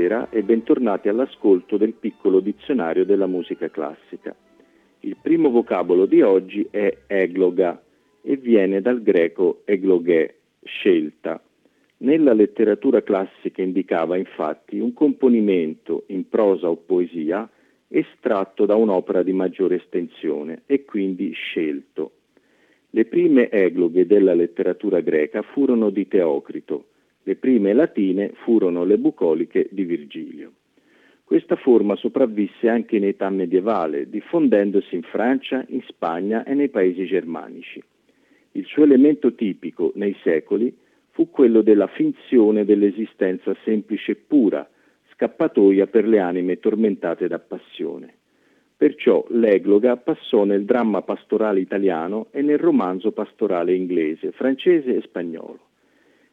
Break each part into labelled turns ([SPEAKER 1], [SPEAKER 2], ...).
[SPEAKER 1] Buonasera e bentornati all'ascolto del piccolo dizionario della musica classica. Il primo vocabolo di oggi è egloga e viene dal greco eglogè, scelta. Nella letteratura classica indicava infatti un componimento in prosa o poesia estratto da un'opera di maggiore estensione e quindi scelto. Le prime egloghe della letteratura greca furono di Teocrito, le prime latine furono le bucoliche di Virgilio. Questa forma sopravvisse anche in età medievale, diffondendosi in Francia, in Spagna e nei paesi germanici. Il suo elemento tipico nei secoli fu quello della finzione dell'esistenza semplice e pura, scappatoia per le anime tormentate da passione. Perciò l'egloga passò nel dramma pastorale italiano e nel romanzo pastorale inglese, francese e spagnolo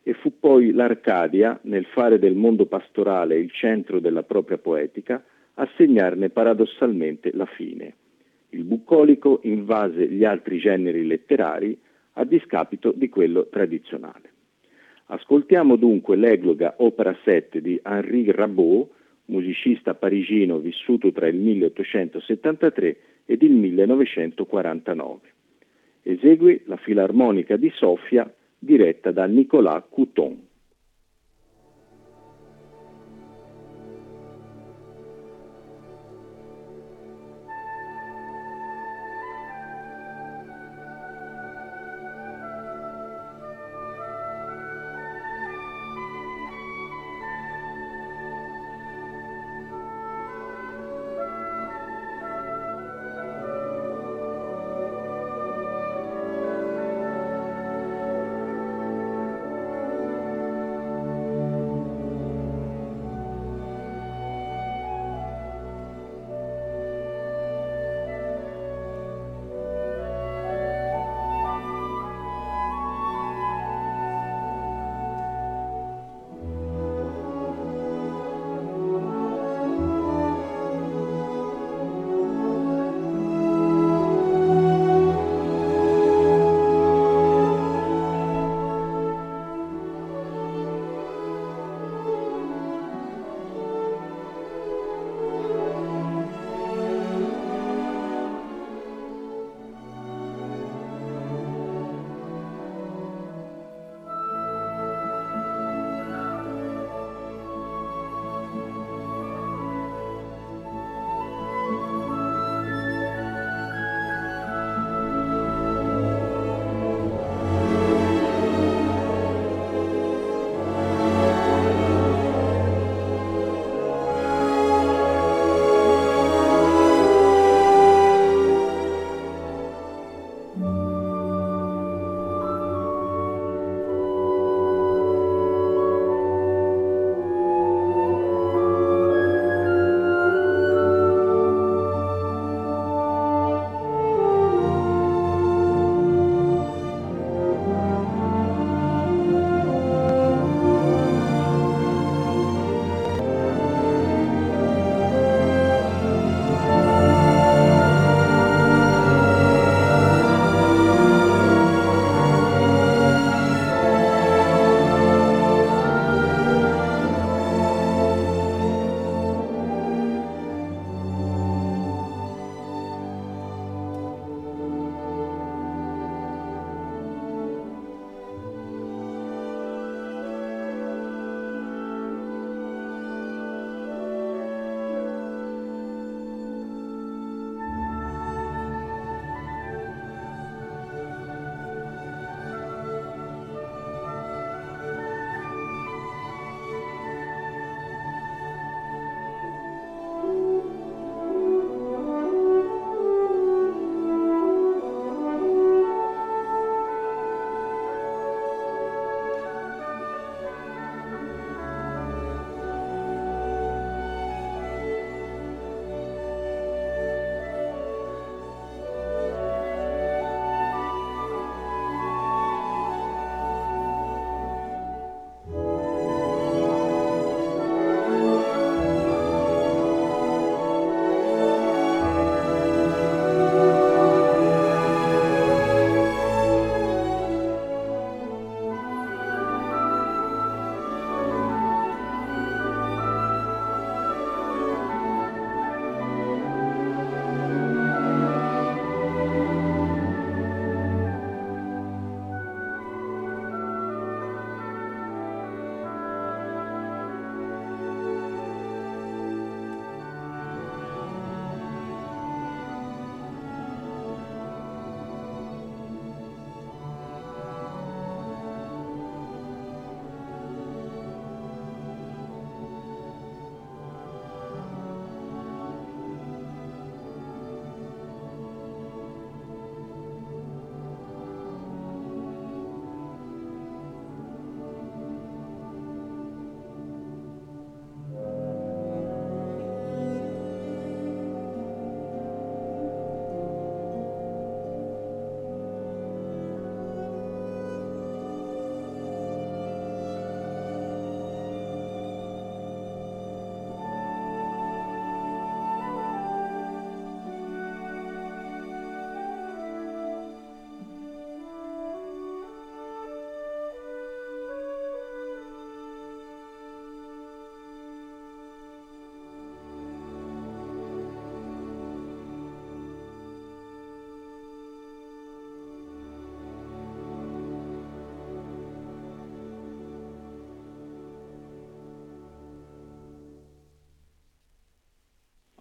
[SPEAKER 1] e fu poi l'Arcadia, nel fare del mondo pastorale il centro della propria poetica, a segnarne paradossalmente la fine. Il bucolico invase gli altri generi letterari a discapito di quello tradizionale. Ascoltiamo dunque l'egloga opera 7 di Henri Rabault, musicista parigino vissuto tra il 1873 ed il 1949. Esegue la Filarmonica di Sofia diretta da Nicolas Couton.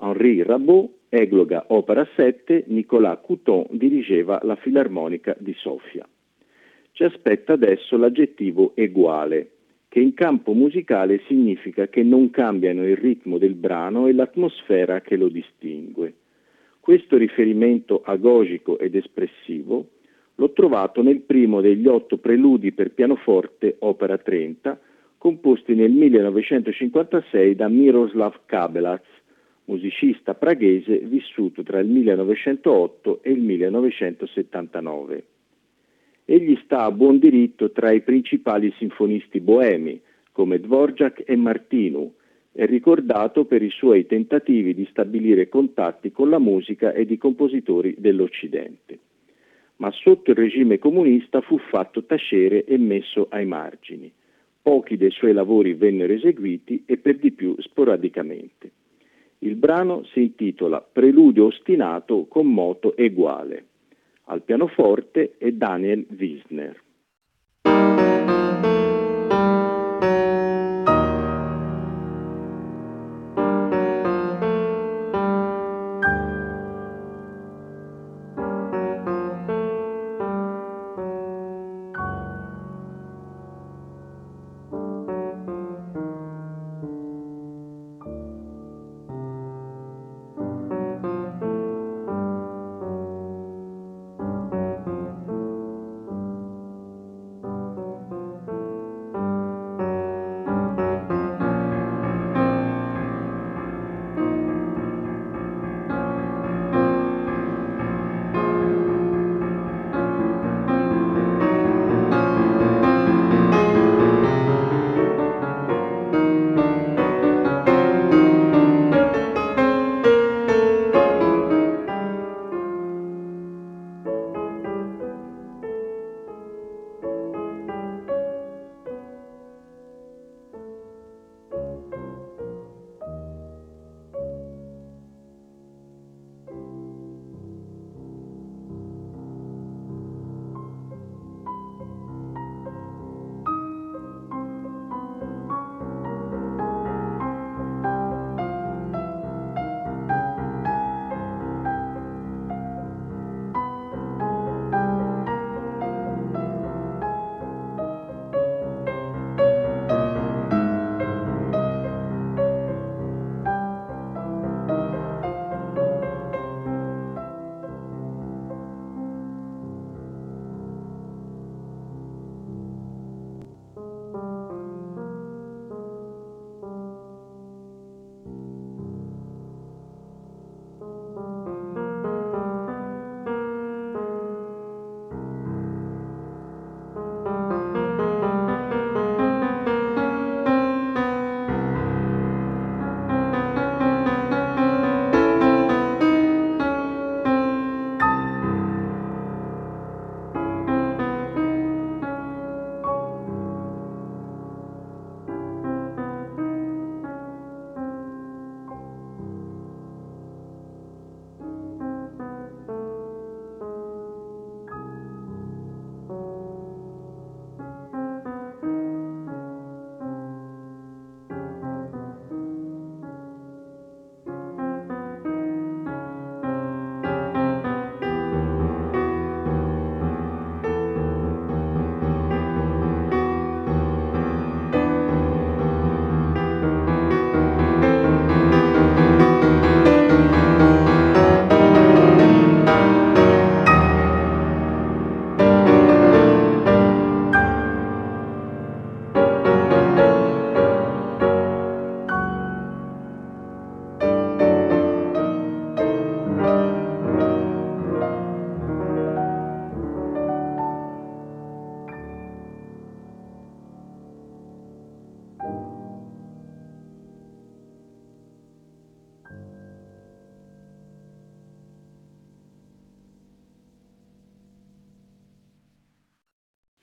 [SPEAKER 1] Henri Rabot, Egloga Opera 7, Nicolas Couton dirigeva la Filarmonica di Sofia. Ci aspetta adesso l'aggettivo eguale, che in campo musicale significa che non cambiano il ritmo del brano e l'atmosfera che lo distingue. Questo riferimento agogico ed espressivo l'ho trovato nel primo degli otto preludi per pianoforte, opera 30, composti nel 1956 da Miroslav Kabelaz, musicista praghese vissuto tra il 1908 e il 1979. Egli sta a buon diritto tra i principali sinfonisti boemi, come Dvorak e Martinu, è ricordato per i suoi tentativi di stabilire contatti con la musica ed i compositori dell'Occidente. Ma sotto il regime comunista fu fatto tacere e messo ai margini. Pochi dei suoi lavori vennero eseguiti e per di più sporadicamente. Il brano si intitola Preludio ostinato con moto eguale. Al pianoforte è Daniel Wiesner.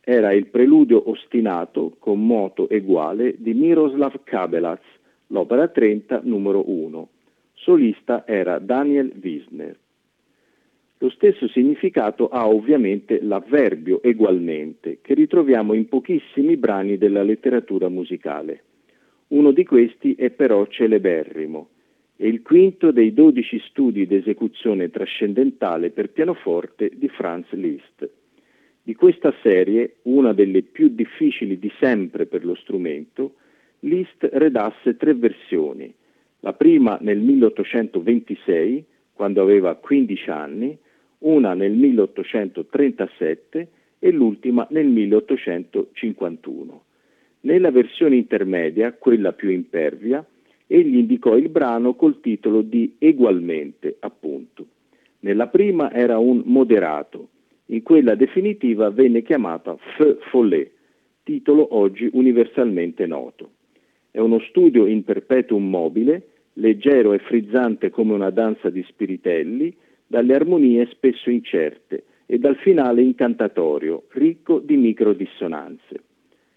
[SPEAKER 1] Era il preludio ostinato con moto eguale di Miroslav Kabelaz, l'opera 30 numero 1. Solista era Daniel Wiesner. Lo stesso significato ha ovviamente l'avverbio egualmente, che ritroviamo in pochissimi brani della letteratura musicale. Uno di questi è però celeberrimo. e il quinto dei dodici studi d'esecuzione trascendentale per pianoforte di Franz Liszt. Di questa serie, una delle più difficili di sempre per lo strumento, Liszt redasse tre versioni, la prima nel 1826, quando aveva 15 anni, una nel 1837 e l'ultima nel 1851. Nella versione intermedia, quella più impervia, egli indicò il brano col titolo di Egualmente, appunto. Nella prima era un moderato, in quella definitiva venne chiamata F Follet, titolo oggi universalmente noto. È uno studio in perpetuum mobile, leggero e frizzante come una danza di spiritelli, dalle armonie spesso incerte e dal finale incantatorio, ricco di microdissonanze.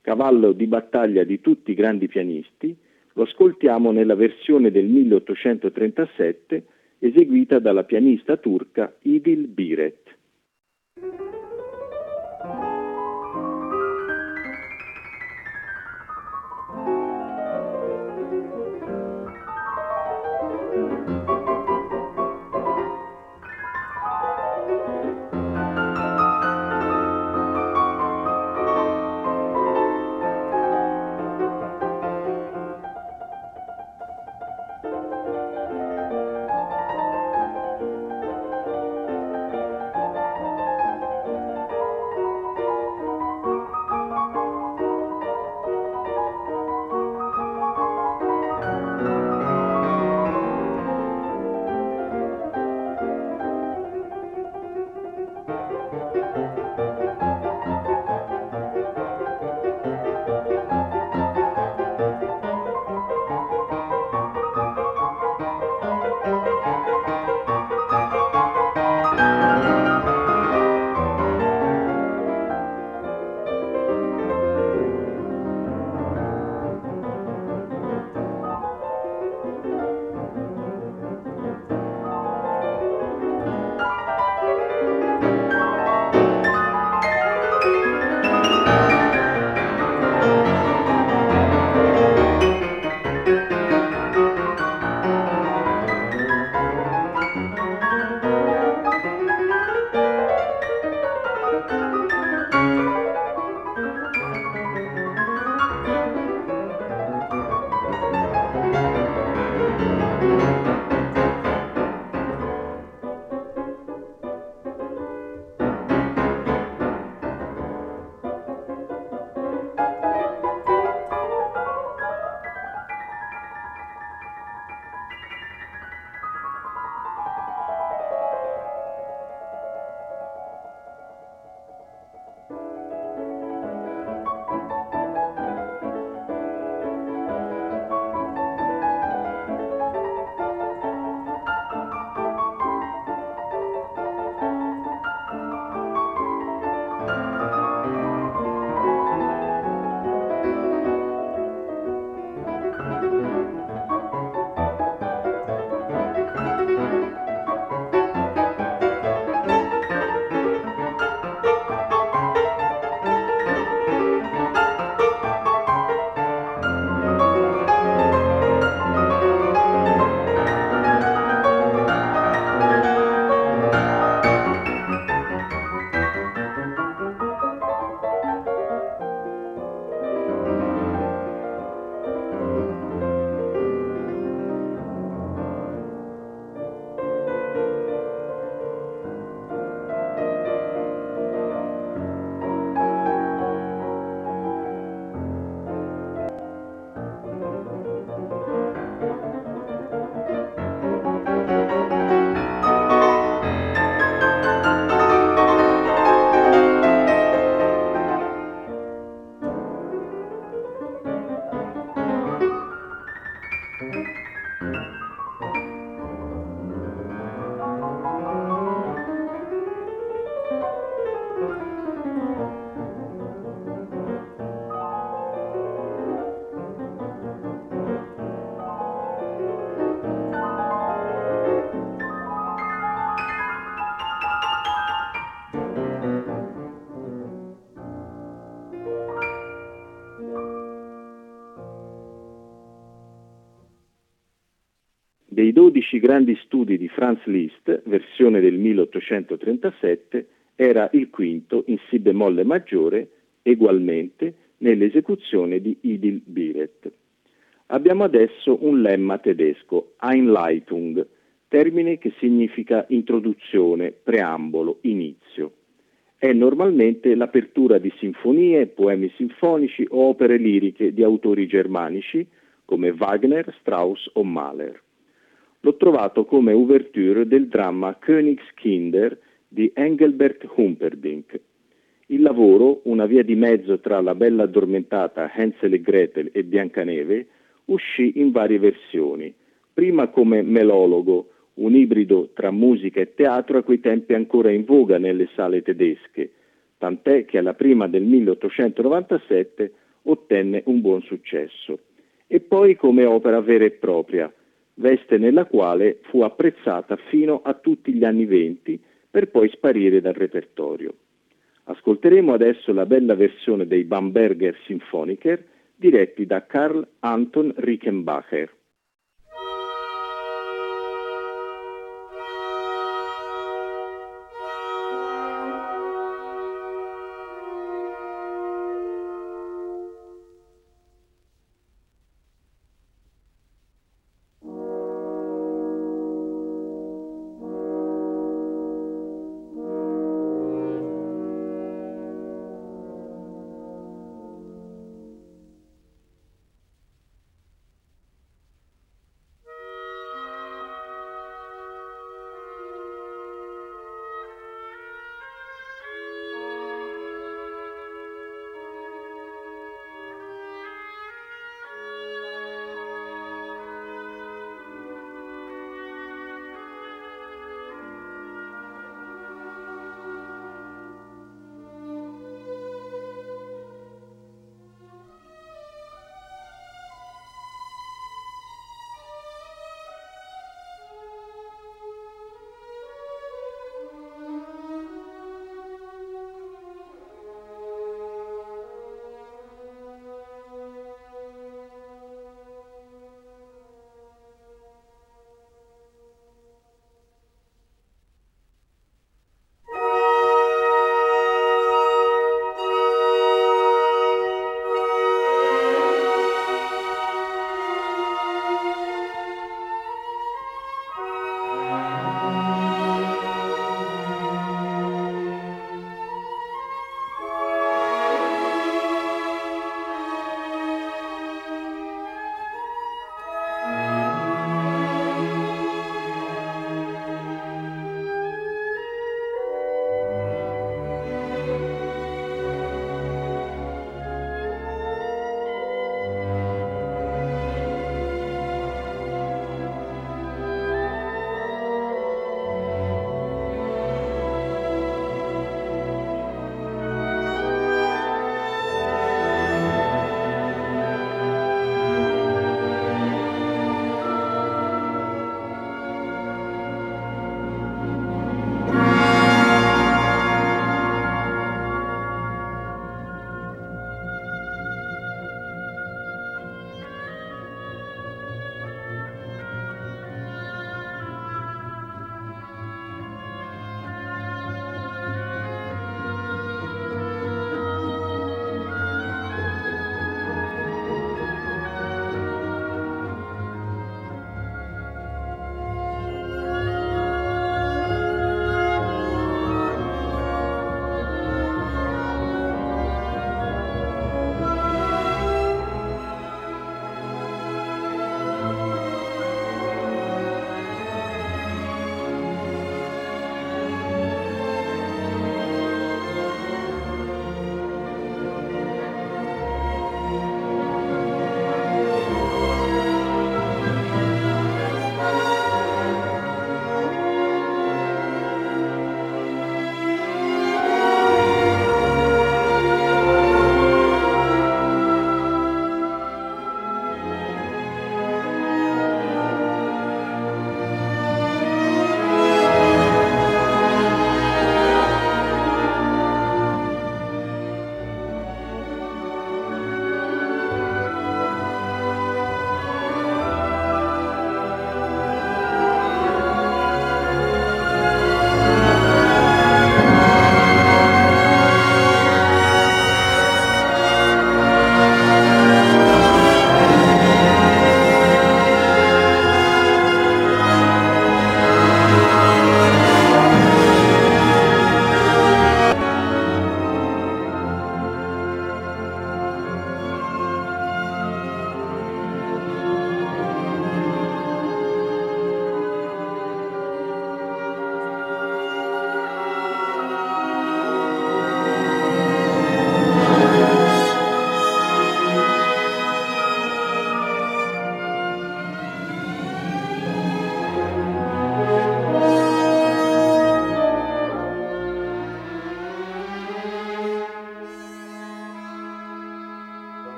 [SPEAKER 1] Cavallo di battaglia di tutti i grandi pianisti, lo ascoltiamo nella versione del 1837 eseguita dalla pianista turca Idil Biret. Thank you. Dei 12 grandi studi di Franz Liszt, versione del 1837, era il quinto in Si bemolle maggiore, egualmente nell'esecuzione di Idil Biret. Abbiamo adesso un lemma tedesco, Einleitung, termine che significa introduzione, preambolo, inizio. È normalmente l'apertura di sinfonie, poemi sinfonici o opere liriche di autori germanici come Wagner, Strauss o Mahler. L'ho trovato come ouverture del dramma Königskinder di Engelbert Humperdinck. Il lavoro, una via di mezzo tra la bella addormentata Hansel e Gretel e Biancaneve, uscì in varie versioni, prima come melologo, un ibrido tra musica e teatro a quei tempi ancora in voga nelle sale tedesche, tant'è che alla prima del 1897 ottenne un buon successo, e poi come opera vera e propria, veste nella quale fu apprezzata fino a tutti gli anni venti per poi sparire dal repertorio. Ascolteremo adesso la bella versione dei Bamberger Symphoniker diretti da Karl Anton Rickenbacher.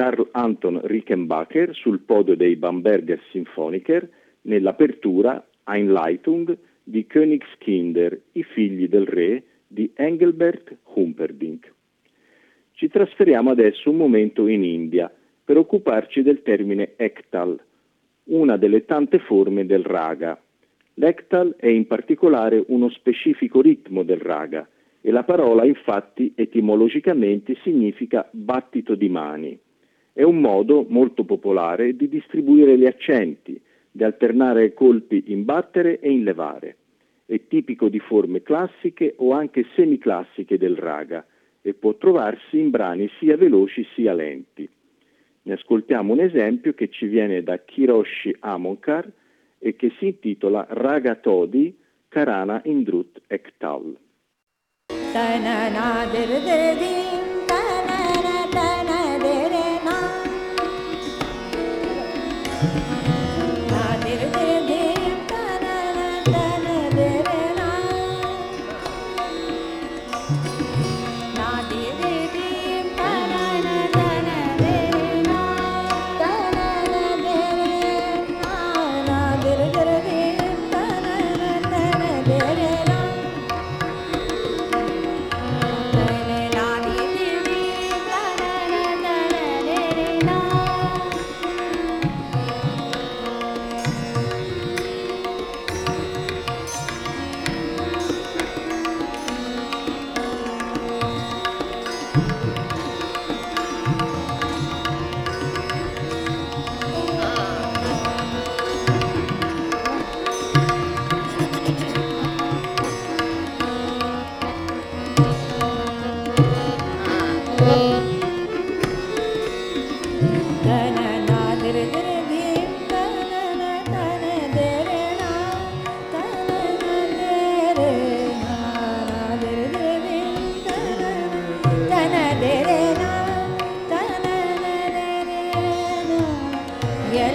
[SPEAKER 1] Karl Anton Rickenbacker sul podio dei Bamberger Symphoniker nell'apertura Einleitung di Königskinder, i figli del re di Engelbert Humperdinck. Ci trasferiamo adesso un momento in India per occuparci del termine Ektal, una delle tante forme del raga. L'Ektal è in particolare uno specifico ritmo del raga e la parola infatti etimologicamente significa battito di mani. È un modo molto popolare di distribuire gli accenti, di alternare colpi in battere e in levare. È tipico di forme classiche o anche semiclassiche del raga e può trovarsi in brani sia veloci sia lenti. Ne ascoltiamo un esempio che ci viene da Kiroshi Amonkar e che si intitola Raga Todi Karana Indrut Ektal.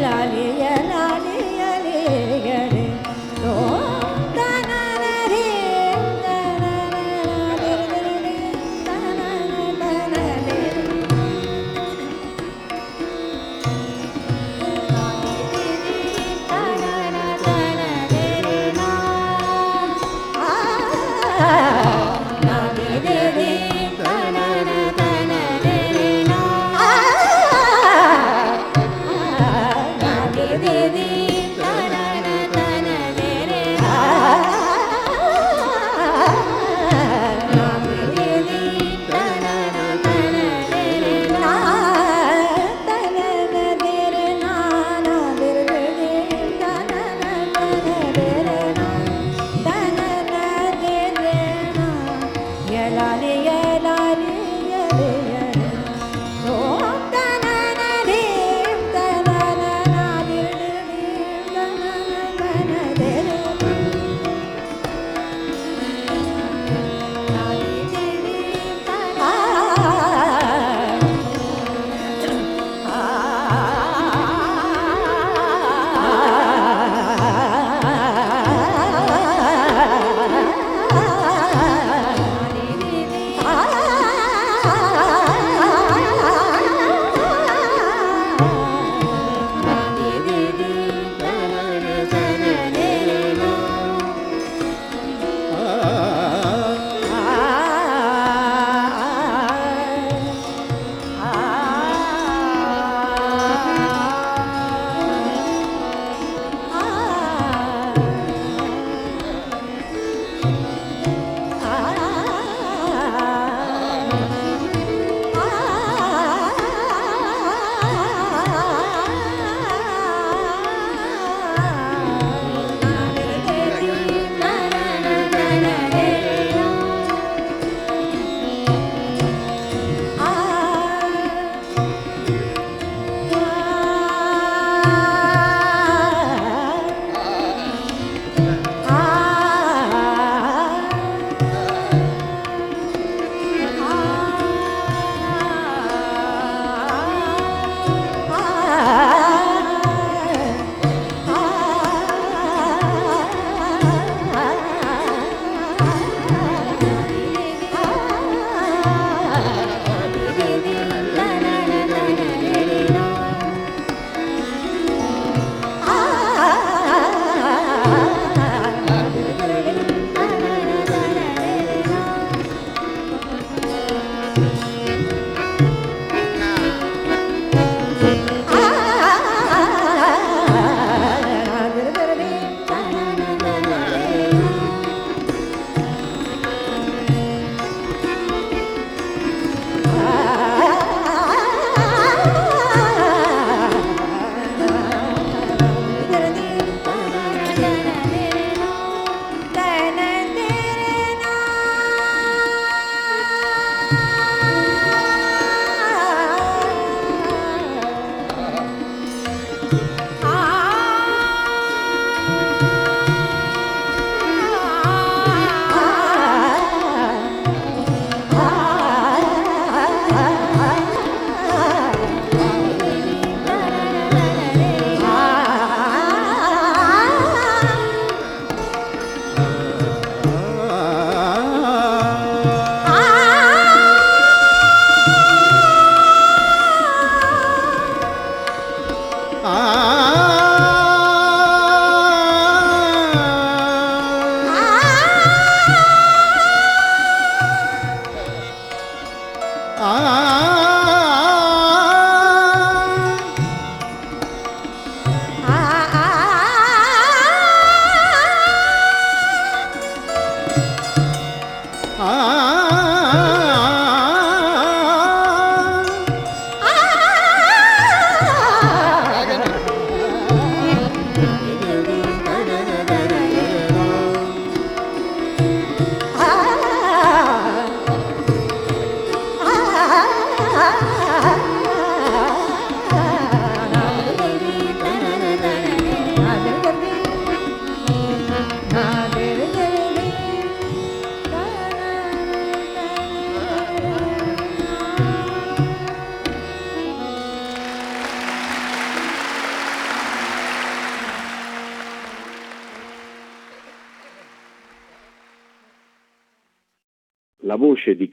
[SPEAKER 1] Laliya Laliya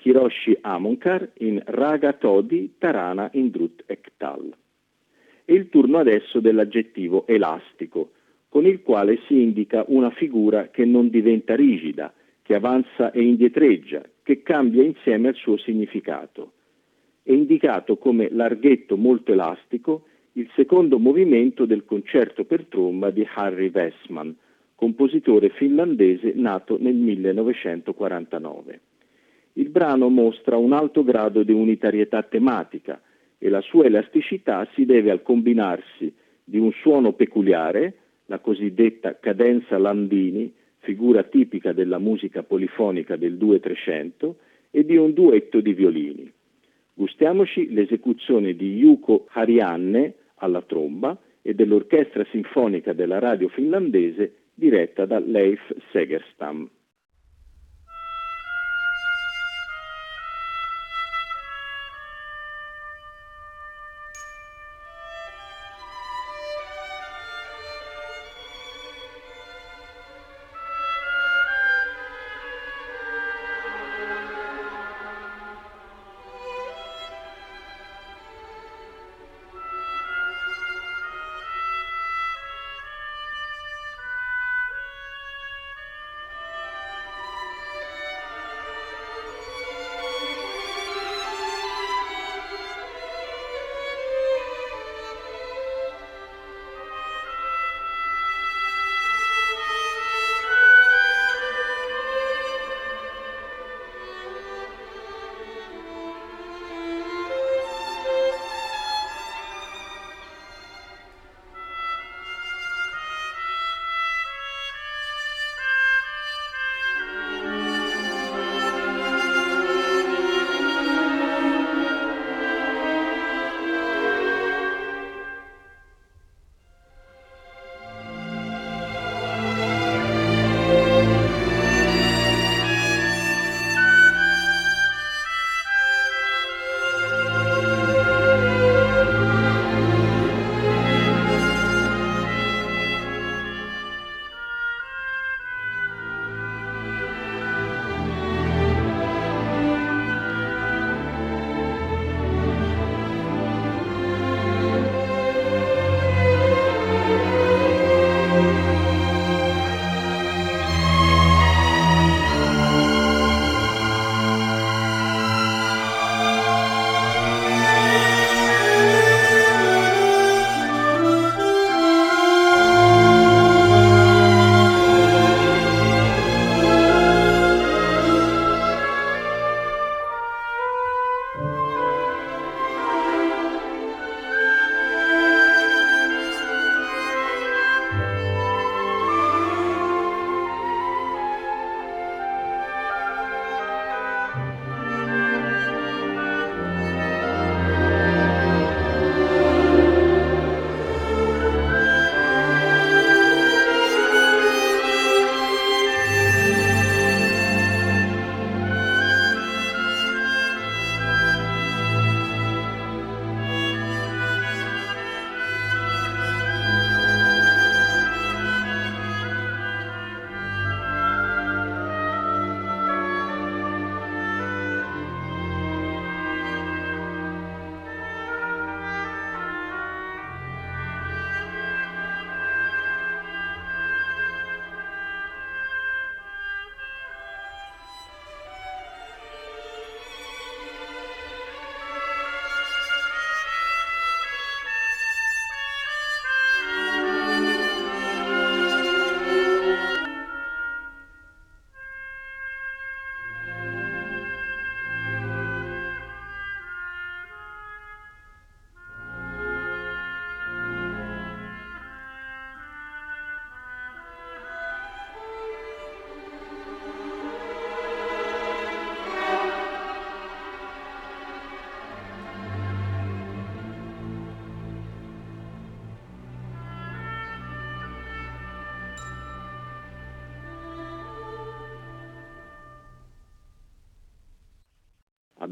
[SPEAKER 1] Kiroshi Amonkar in Raga Todi Tarana Indrut Ektal. È il turno adesso dell'aggettivo elastico, con il quale si indica una figura che non diventa rigida, che avanza e indietreggia, che cambia insieme al suo significato. È indicato come larghetto molto elastico il secondo movimento del concerto per tromba di Harry Westman, compositore finlandese nato nel 1949. Il brano mostra un alto grado di unitarietà tematica e la sua elasticità si deve al combinarsi di un suono peculiare, la cosiddetta cadenza Landini, figura tipica della musica polifonica del 2-300, e di un duetto di violini. Gustiamoci l'esecuzione di Yuko Harianne alla tromba e dell'Orchestra Sinfonica della radio finlandese diretta da Leif Segerstam.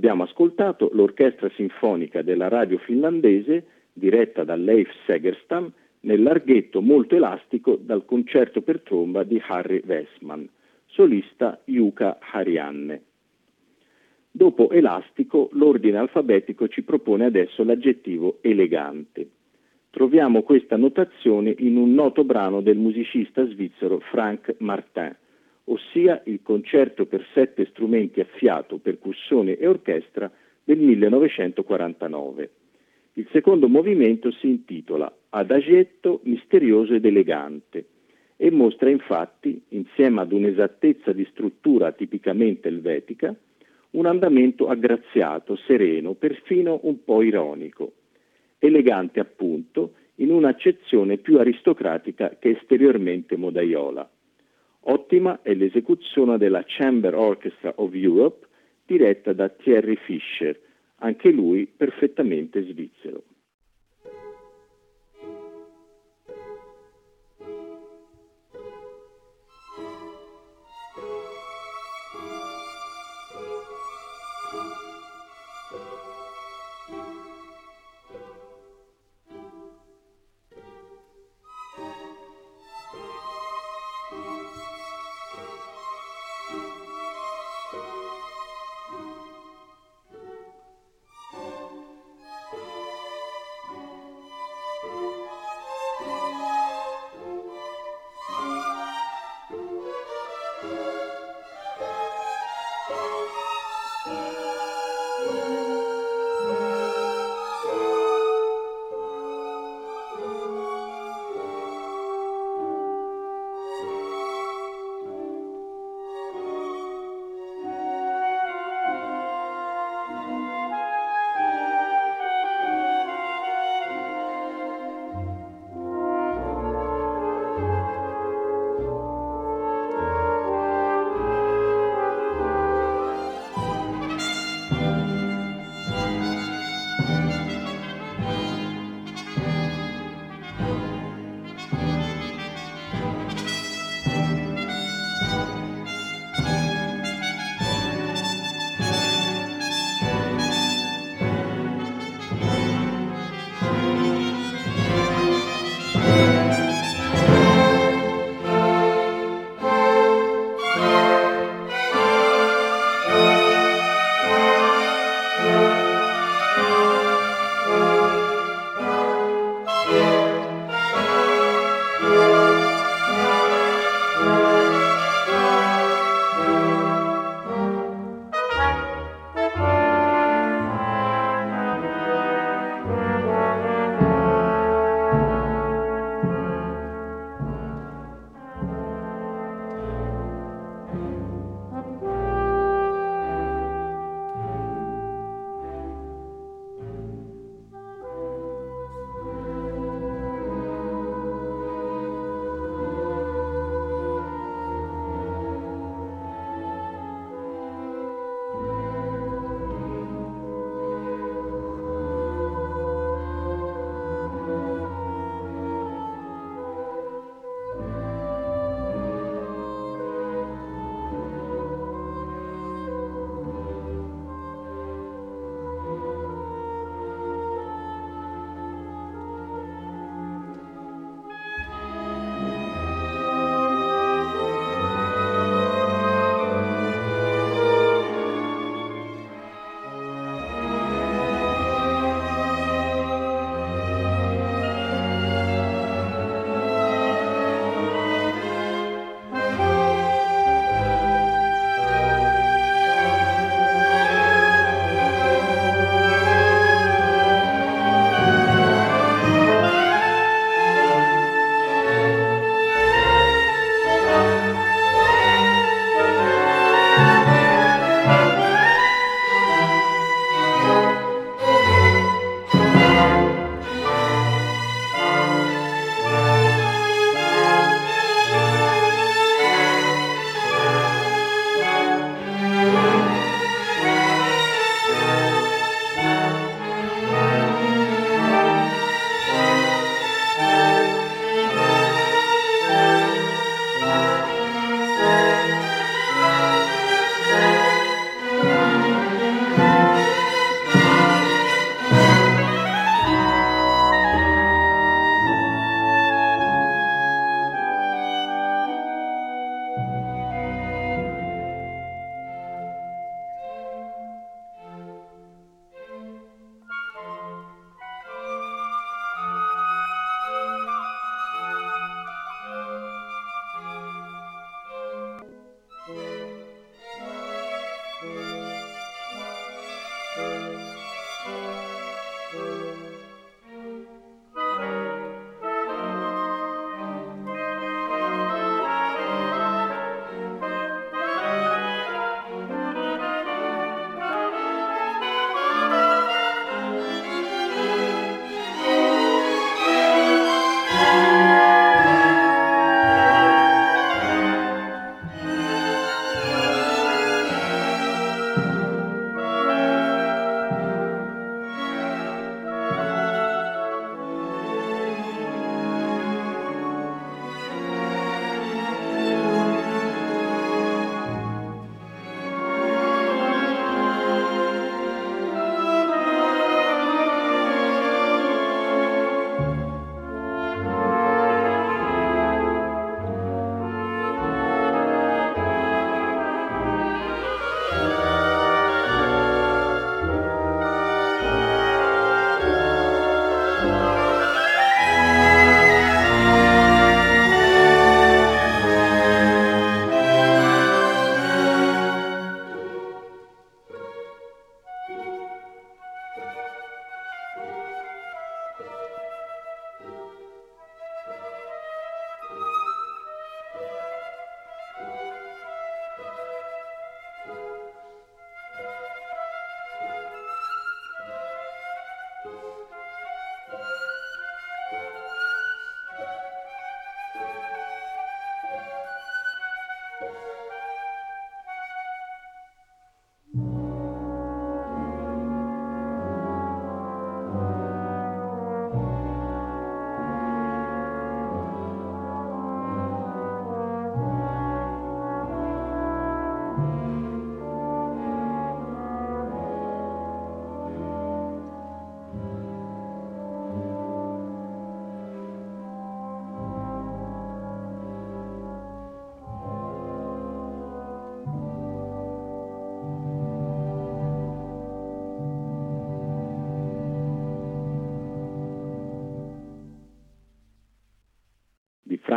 [SPEAKER 1] Abbiamo ascoltato l'orchestra sinfonica della radio finlandese diretta da Leif Segerstam nel larghetto molto elastico dal concerto per tromba di Harry Westman, solista Yuka Harianne. Dopo elastico, l'ordine alfabetico ci propone adesso l'aggettivo elegante. Troviamo questa notazione in un noto brano del musicista svizzero Frank Martin, ossia il concerto per sette strumenti a fiato, percussione e orchestra del 1949. Il secondo movimento si intitola Adagietto misterioso ed elegante e mostra infatti, insieme ad un'esattezza di struttura tipicamente elvetica, un andamento aggraziato, sereno, perfino un po' ironico, elegante appunto in un'accezione più aristocratica che esteriormente modaiola. Ottima è l'esecuzione della Chamber Orchestra of Europe diretta da Thierry Fischer, anche lui perfettamente svizzero.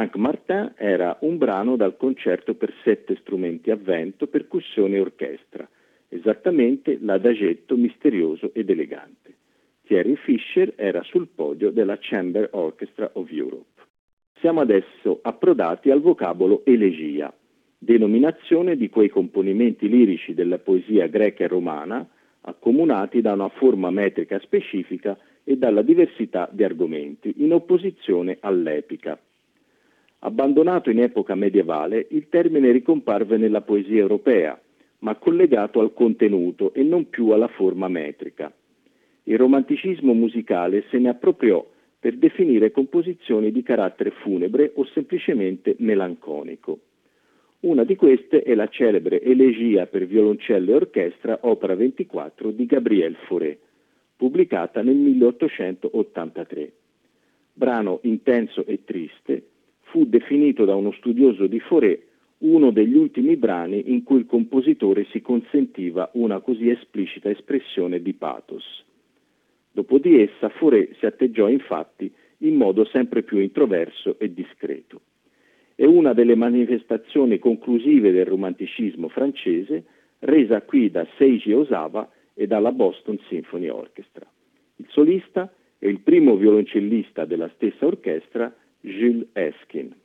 [SPEAKER 1] Frank Martin era un brano dal concerto per sette strumenti a vento, percussione e orchestra, esattamente l'adagetto misterioso ed elegante. Thierry Fisher era sul podio della Chamber Orchestra of Europe. Siamo adesso approdati al vocabolo elegia, denominazione di quei componimenti lirici della poesia greca e romana, accomunati da una forma metrica specifica e dalla diversità di argomenti, in opposizione all'epica. Abbandonato in epoca medievale, il termine ricomparve nella poesia europea, ma collegato al contenuto e non più alla forma metrica. Il romanticismo musicale se ne appropriò per definire composizioni di carattere funebre o semplicemente melanconico. Una di queste è la celebre Elegia per violoncello e orchestra, opera 24 di Gabriel Fauré, pubblicata nel 1883. Brano intenso e triste, fu definito da uno studioso di Fauré uno degli ultimi brani in cui il compositore si consentiva una così esplicita espressione di pathos. Dopo di essa Fauré si atteggiò infatti in modo sempre più introverso e discreto. È una delle manifestazioni conclusive del romanticismo francese, resa qui da Seiji Osawa e dalla Boston Symphony Orchestra. Il solista è il primo violoncellista della stessa orchestra, Jules Eskin.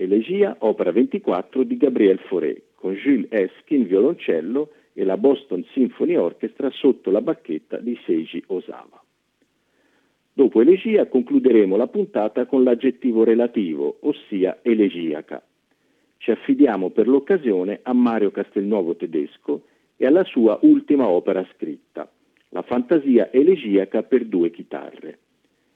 [SPEAKER 1] Elegia, opera 24 di Gabriel Fauré, con Jules Eskin violoncello e la Boston Symphony Orchestra sotto la bacchetta di Seiji Osawa. Dopo elegia concluderemo la puntata con l'aggettivo relativo, ossia elegiaca. Ci affidiamo per l'occasione a Mario Castelnuovo tedesco e alla sua ultima opera scritta, la fantasia elegiaca per due chitarre.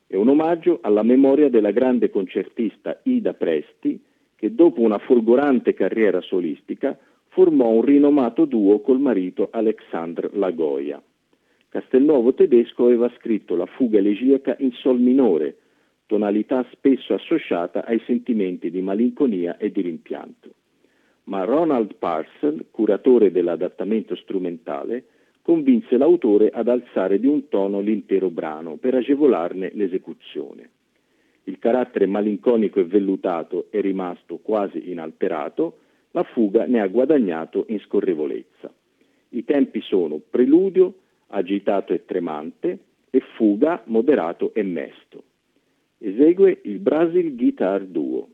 [SPEAKER 1] È un omaggio alla memoria della grande concertista Ida Presti, che dopo una folgorante carriera solistica formò un rinomato duo col marito Alexandre Lagoia. Castelnuovo tedesco aveva scritto la fuga elegiaca in sol minore, tonalità spesso associata ai sentimenti di malinconia e di rimpianto. Ma Ronald Parson, curatore dell'adattamento strumentale, convinse l'autore ad alzare di un tono l'intero brano per agevolarne l'esecuzione. Il carattere malinconico e vellutato è rimasto quasi inalterato, la fuga ne ha guadagnato in scorrevolezza. I tempi sono preludio, agitato e tremante, e fuga, moderato e mesto. Esegue il Brasil Guitar Duo.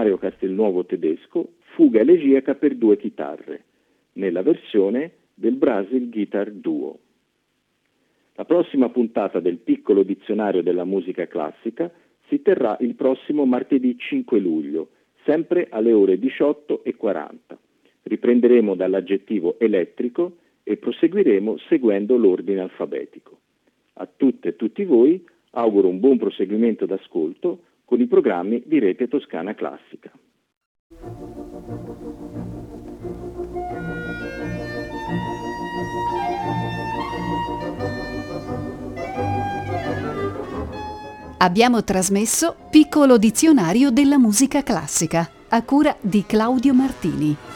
[SPEAKER 1] Mario Castelnuovo tedesco, Fuga elegiaca per due chitarre, nella versione del Brasil Guitar Duo. La prossima puntata del piccolo dizionario della musica classica si terrà il prossimo martedì 5 luglio, sempre alle ore 18.40. Riprenderemo dall'aggettivo elettrico e proseguiremo seguendo l'ordine alfabetico. A tutte e tutti voi auguro un buon proseguimento d'ascolto con i programmi di Rete Toscana Classica.
[SPEAKER 2] Abbiamo trasmesso Piccolo dizionario della musica classica a cura di Claudio Martini.